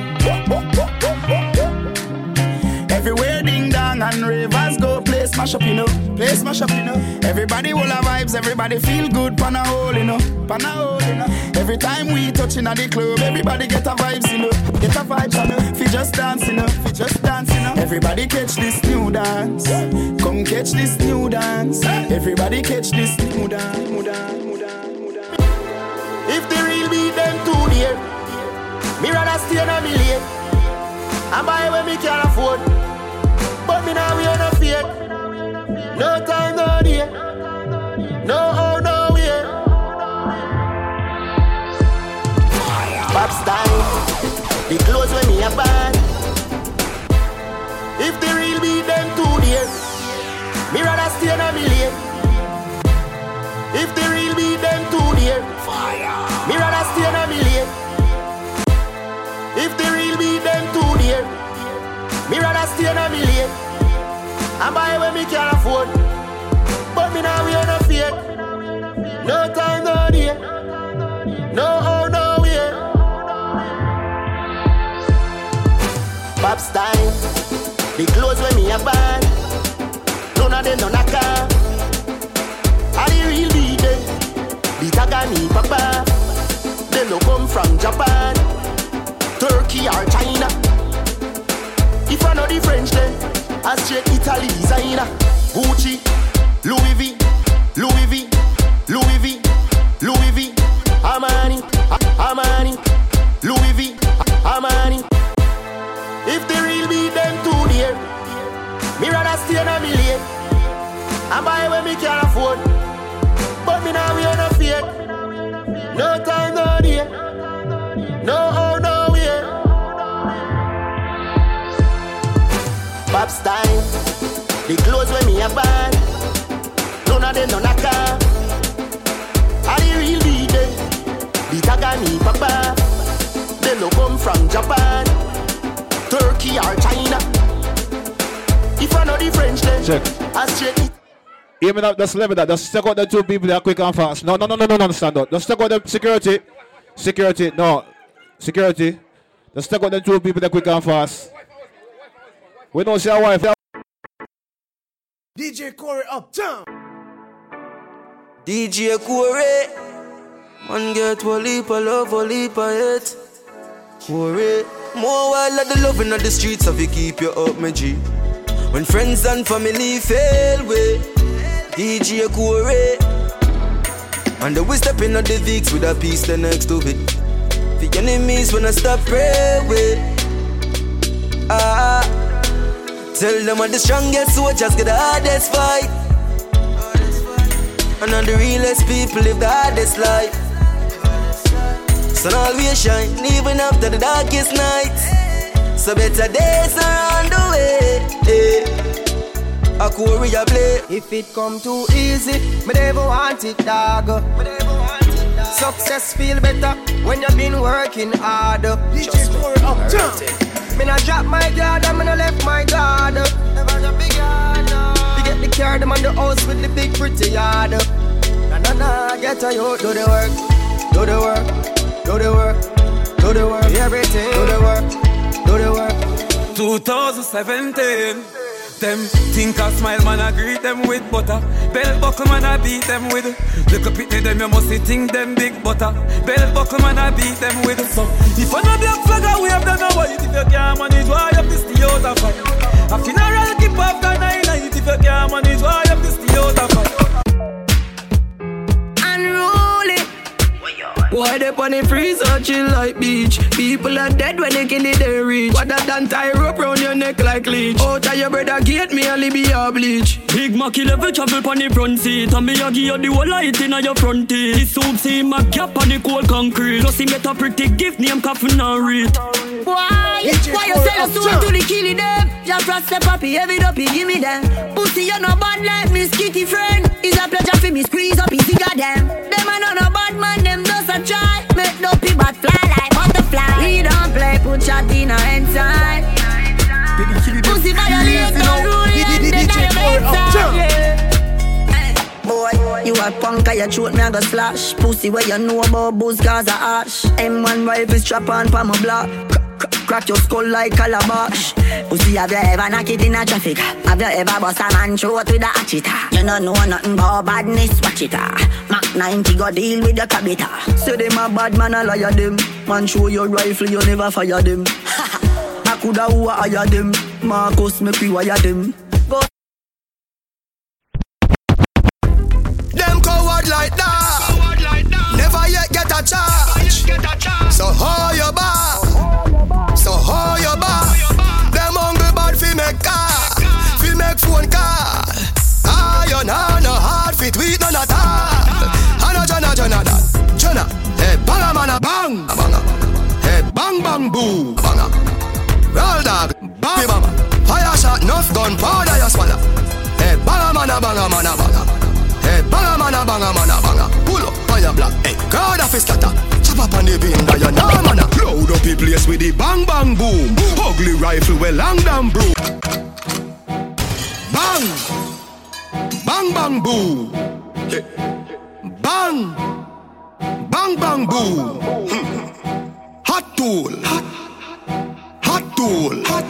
Everywhere ding dong and Ravers go, play smash up, you know. Play smash up, you know. Everybody will have vibes, everybody feel good, pan a hole, you know. Pan a hole, you know. Every time we touching at the club, everybody get a vibes, you know. Get a vibes, you know. Fi just dance, you know. Fi just dance, you know. Everybody catch this new dance. Come catch this new dance. Everybody catch this new dance. New dance, new dance, new dance. If the real be them too dear, me rather stay on me late. I buy when me can afford, me now we a fake. No time, no day, no how, no way. Pop style, the clothes when me a buy. If the real be them too dear, me rather stay on me late. If the real be them too dear, me rather stay on me late. If the real be them too dear, me rather stay on me late. I buy when me can afford, but me now we a fake. No time, no day, no how, no way. Pop style, the clothes when me a buy, none of them none a car. Are the real them? The Tagani papa, they no come from Japan, Turkey or China. If I know the French then, Straight Italy designer. Gucci, Louis V, Louis V, Louis V, Louis V, Armani, Armani, Louis V, A- Armani. If the real be them too dear, me rather stay on me late. I buy when me can afford, but me now we on a fake. No time, style, the clothes when me a buy, none of them a car. Are the real them? The Tagani papa, they no come from Japan, Turkey or China. If I know the French then, Check. I straight Hear me now, just level that. Just check out the two people that quick and fast. No, no, no, no, no, no, stand up. Just check out the security. Security, no. Security. Just check out the two people that quick and fast. We don't see our wife. DJ Corey Uptown. DJ Corey. Man get one leap of love, one leap of hate. Corey. More while at the loving of the streets of you keep you up, my G. When friends and family fail way. DJ Corey. And the we step in the Vicks with a piece the next to it. The enemies when I stop pray with. Ah. Tell them I'm the strongest soldiers get the hardest fight. And all the realest people live the hardest life. Sun always shine, even after the darkest nights. So better days are on the way. A Korea play. If it come too easy, me never want it, dog. Success feel better when you've been working hard. Just Me not drop my guard, and me not left my guard. Never the big yard. You get the car, them on the house with the big pretty yard. Na na na, get a you do the work, do the work, do the work, do the work, everything, do the work, do the work. 2017. Them think I smile, man, I greet them with butter. Bell buckle, man, I beat them with. Look up at them, you must think them big butter. Bell buckle, man, I beat them with. So, if I know black flag, wave them a white. If you can't manage, why up this the of fight? A funeral keep after nine night. If you can't manage, why up this the of fight? Unruly. Boy, they on the freezer, chill like beach. People are dead when they kill it, they reach. What that done tie rope round your neck like leech. Out of your brother gate, me only be a bleach. Big Macky level travel on the front seat And me a give you the whole light in your front teeth This soup see my gap on the cold concrete Plus he get a pretty gift name coffin and read Why? Why you sell us soul to the killing them? Just trust the puppy, heavy up, he give me them. Pussy, you no bad like me, skitty friend. It's a pleasure for me, squeeze up, he figure them. Them are not no bad man, them just a try. Make no pee fly like butterfly. We don't play, put shot in our inside. Pussy violate no rule, and then I inside. Boy, you a punk, I shoot me, I go slash. Pussy where you know about booze, cause I ash. M1 rifle strap on pa my block. Crack- Crack your skull like a calabash. Pussy, have you ever knock it in a traffic? Have you ever bust a man throat with a hatchet? You don't know nothing about badness, watch it. ah. Mac 90 go deal with the cabita. Say them a bad man, I liar them. Man, show your rifle, you never fire them. I coulda who I hire them. Marcus, make we wire them. Go Them coward like that. Never yet get a charge. So how you back? Phone call. Ah, know no hard fit weak none at all. Hana jana jana. Jana, hey banga mana bang, banga. Hey bang bang boo, banga. Roll dog, bang mama. Fire shot, enough gun powder you swallow. Hey banga mana banga mana banga. Hey, banga mana banga mana banga Pull up fire black Hey, crowd of his scatter Chop up on the that you know mana Load up the place with the bang bang boom Ugly rifle with long damn broom Bang Bang bang boom Bang Bang bang Hmm. Hot tool Hot Hot tool Hot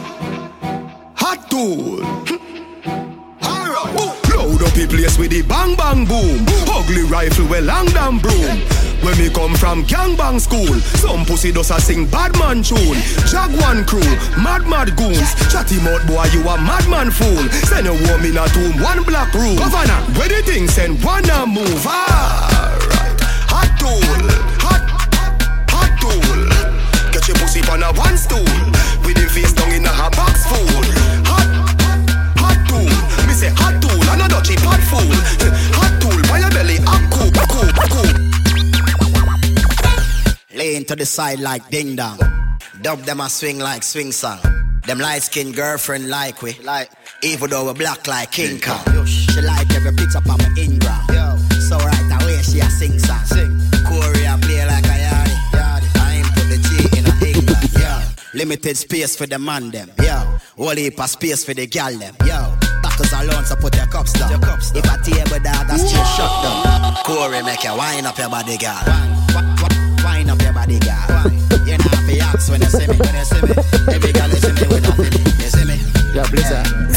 Hot tool Hmm. Alright. Ooh. Load up the place with the bang bang boom. Ugly rifle with long damn broom. When me come from gangbang school, some pussy does a sing bad man tune. Jaguan crew, mad mad goons. Chatty mouth boy, you a madman fool. Send a woman in a tomb, one black room. Governor, where the thing send one a move. Alright, hot tool, hot, hot tool. Get your pussy on a one stool. With him face down in a to the side like ding dong. Dub them a swing like swing song. Them light skinned girlfriend like we. Like, even though we black like King Kong. She like every picture on my Ingram. So right away she a sing song. Sing. Corey a play like a yardy. yardy. I ain't put the G in a England. Yeah. Limited space for the man them. Yo. Whole heap of space for the gal them. Yo. Backers alone, so put your cups down. Your cups down. If a table dog, that's straight shut down. Corey make you wind up your body, girl. Wind You know ask when you see me, when you see me. Every girl you see me, when you feel me. You see me? Yeah, blizzard.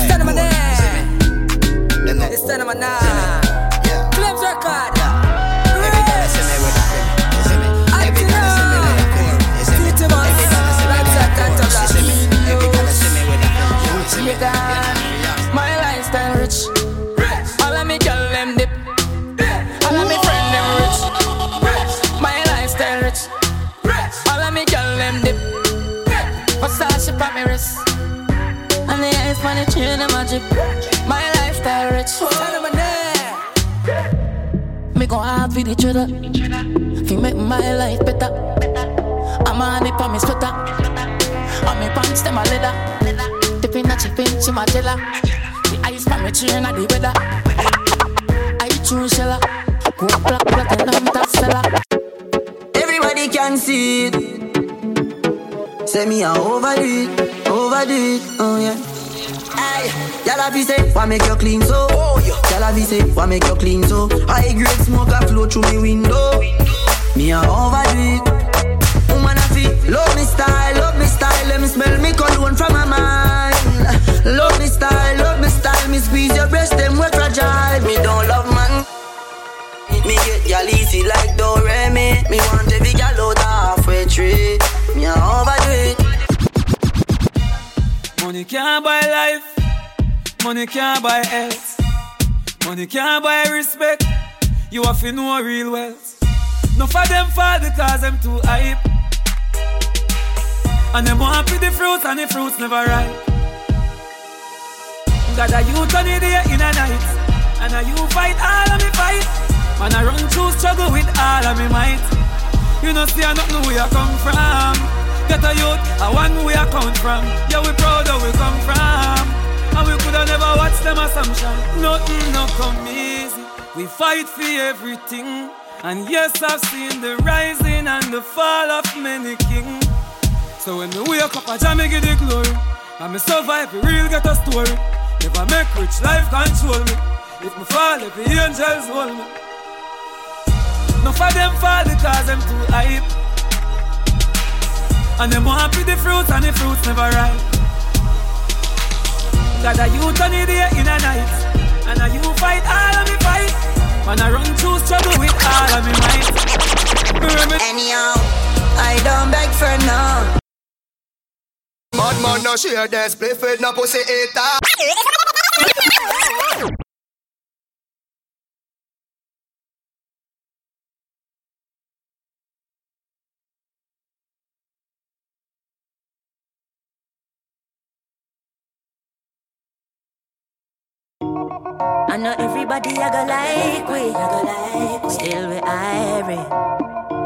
Drip. My lifestyle rich. Tell them a Me go hard for the cheddar. Fi make my life better. I'm on it pa me sweater. And me pants them a leather. Tipping a chipping, she my jella. The ice pa me chain a the weather. I true sheller. Go black, black and I'm that seller. Everybody can see it. Say me a overdo it, overdo it, oh yeah. Aye, y'all have say, why make you clean so? Oh. Y'all have say, why make you clean so? High grade smoke a flow through me window. Me a overdo it. Woman a feel, love me style, love me style. Let me smell me cologne from my mind. Love me style, love me style. Me squeeze your breast, them we fragile. Me don't love man. Me get y'all easy like Doremi. Me want every gal out halfway tree. Me a overdo it. Money can't buy life. Money can't buy health. Money can't buy respect. You have to know real wealth. No for them fall because them too hype. And them want the fruits and the fruits never ripe. Got a youth on the day in a night. And a you fight all of me fight. Man, I run through struggle with all of me might. You know, see, I don't know where you come from. Get a youth, I want where I come from. Yeah, we proud of where we come from. And we coulda never watched them assumption. Nothing no come easy. We fight for everything. And yes, I've seen the rising and the fall of many kings. So when me wake up, I jam give the glory. And me survive, we real get a story. If I make rich, life control me. If me fall, if the angels hold me. No for them fall because them too hype. And them want the fruits and the fruits never ripe. Got a youth on the day in a night. And a you fight all of me fight. Man, I run through struggle with all of me might. Anyhow, I don't beg for no. Bad man no share this, play fed no pussy eater. I know everybody I go like we, I go like Still we irie,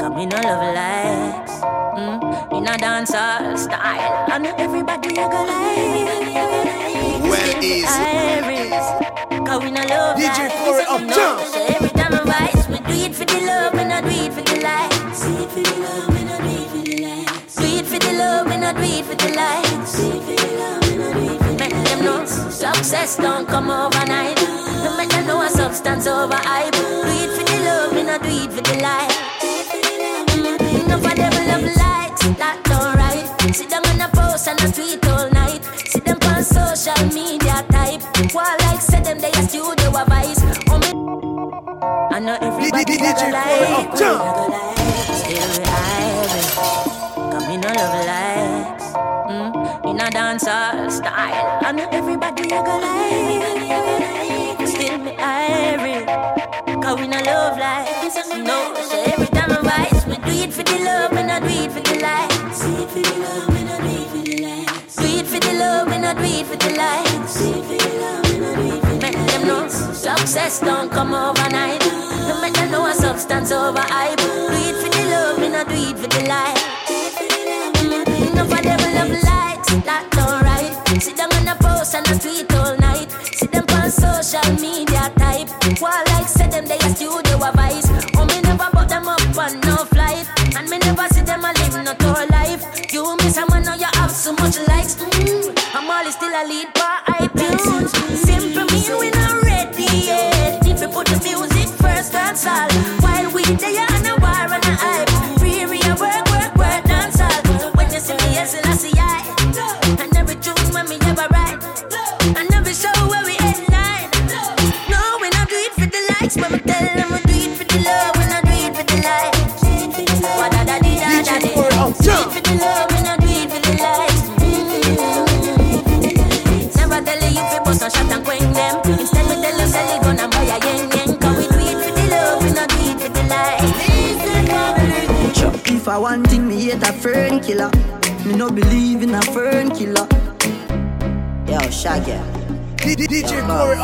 come me no love likes. Mm, in a dancehall style. I know everybody I go like. we. Well, easy. Iris, cause we no love DJ likes. Corey up No, jump. So every time I rise, we do it for the love, we not do it for the likes. Do it for the love, we not do it for the likes. Do it for the love, we not do it for the likes. Do it for the love, success don't come overnight. No know a substance over hype. Do it for the love, we not do it for the likes. No for them love likes, that don't right. Sit down on a post and a tweet all night. See them on social media type. While like say them they a studio a vice. Oh me, I know everybody DJ a go Corey like, up we jump. a go like. Still we come in no love likes. Mm, a dancehall style. I know everybody a go like. Still me irie, cause we no love likes. No, so every time I rise, we do it for the love, we not do it for the likes. Do it for the love, we not do it for the likes. Do it for the love, we not do it for the likes. Do it for the love, we not do it for the Make them know success don't come overnight. No make them know a substance over hype. Do it for the love, we not do it for the likes. No for them Sit down on a post and a tweet all night. See them on social media type. While like say them they a studio a vice. Oh me never put them up on no flight, and me never see them a live no tour life. You miss a man now you have so much likes. Mm, I'm always still a lead by iTunes. Simple mean we not ready yet. If you put the music first, that's all. While we there I want thing, me hate a fern killer. Me no believe in a fern killer. Yo, Shaggy. DJ Corey.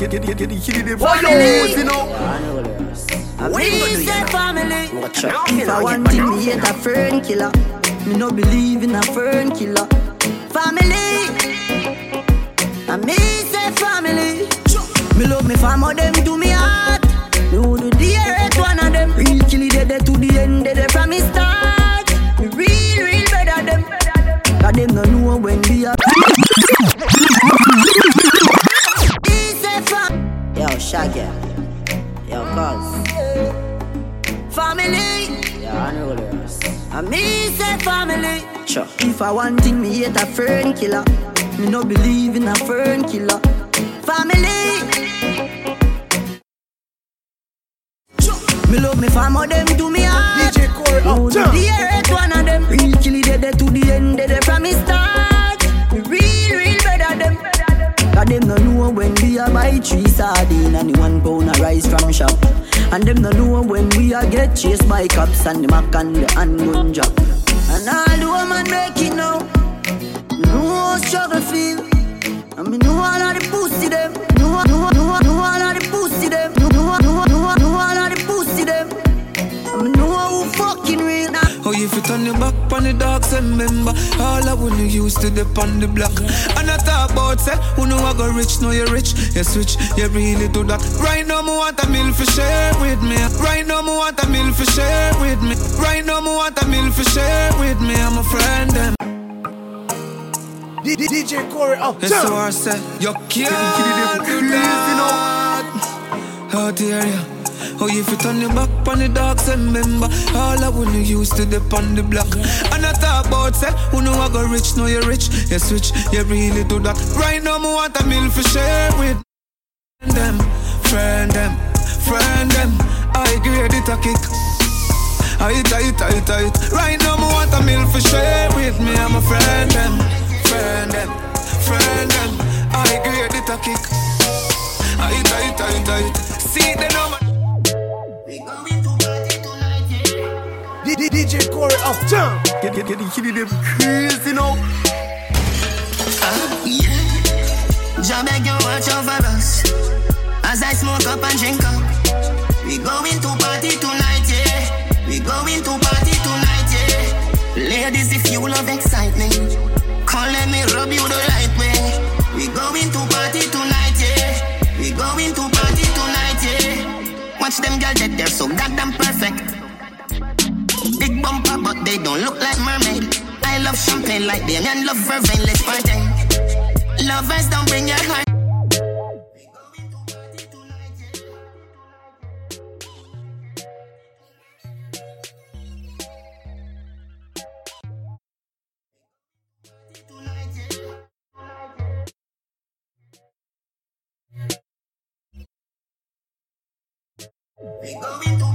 Get, get, get, get, What you lose, you know? We say family. If I want thing, me hate a fern killer. Me no believe in a fern killer. Family. And me say family. Me love me family, them to me heart. Me would do the earth one of them. Real killy dead to the end, dead from me start. Me real, real better them. Cause them no know when we are. And me say family. Sure. If I want thing, me hate a fern killer. Me no believe in a fern killer. Family. Me love me family, them to me heart. DJ Corey Who up jump. the earth one of them. Real killy dead to the end, dead from me start. Me real, real better them. Cause them no know when we a buy three sardine and one pound a rice from shop. And them no know when we a I get chased by cops and the mac and the handgun job. And all the woman make it now. Me know how struggle feel. And me know all of the pussy them. Know, know, know, know all of the pussy them. Know, know, know, know, know all of the pussy them. And me know who fucking real. Oh, if you turn your back on the dogs, remember all I wanna used to dip on the block. And I talk about say, who know I go rich, know you're rich. You switch, you really do that. Right now, me want a meal for share with me. Right now, me want a meal for share with me. Right now, me want a meal for share with me. I'm a friend them. DJ Corey up Yes, so I say, you can't do that. How dare you? Oh, if you turn your back on the dogs, remember all I wanna used to dip on the block. And I talk about say, who know I go rich, know you're rich. You switch, you really do that. Right now, me want a meal for share with them, friend them, friend them. I grade it a kick. I it, I I I it. Right now, me want a meal for share with me. I'm a friend them, friend them, friend them. I grade it a kick. I it, I it, I it, I it. See the number. DJ Corey up jump. Get get get get them crazy now. Uh, yeah. Jah beg you watch over us as I smoke up and drink up. We going to party tonight, yeah. We going to party tonight, yeah. Ladies, if you love excitement, come let me rub you the right way. We going to party tonight, yeah. We going to party tonight, yeah. Watch them girls that they're so goddamn perfect. But they don't look like mermaid. I love champagne like them and love vervain. Let's party. Lovers don't bring your heart. We going to.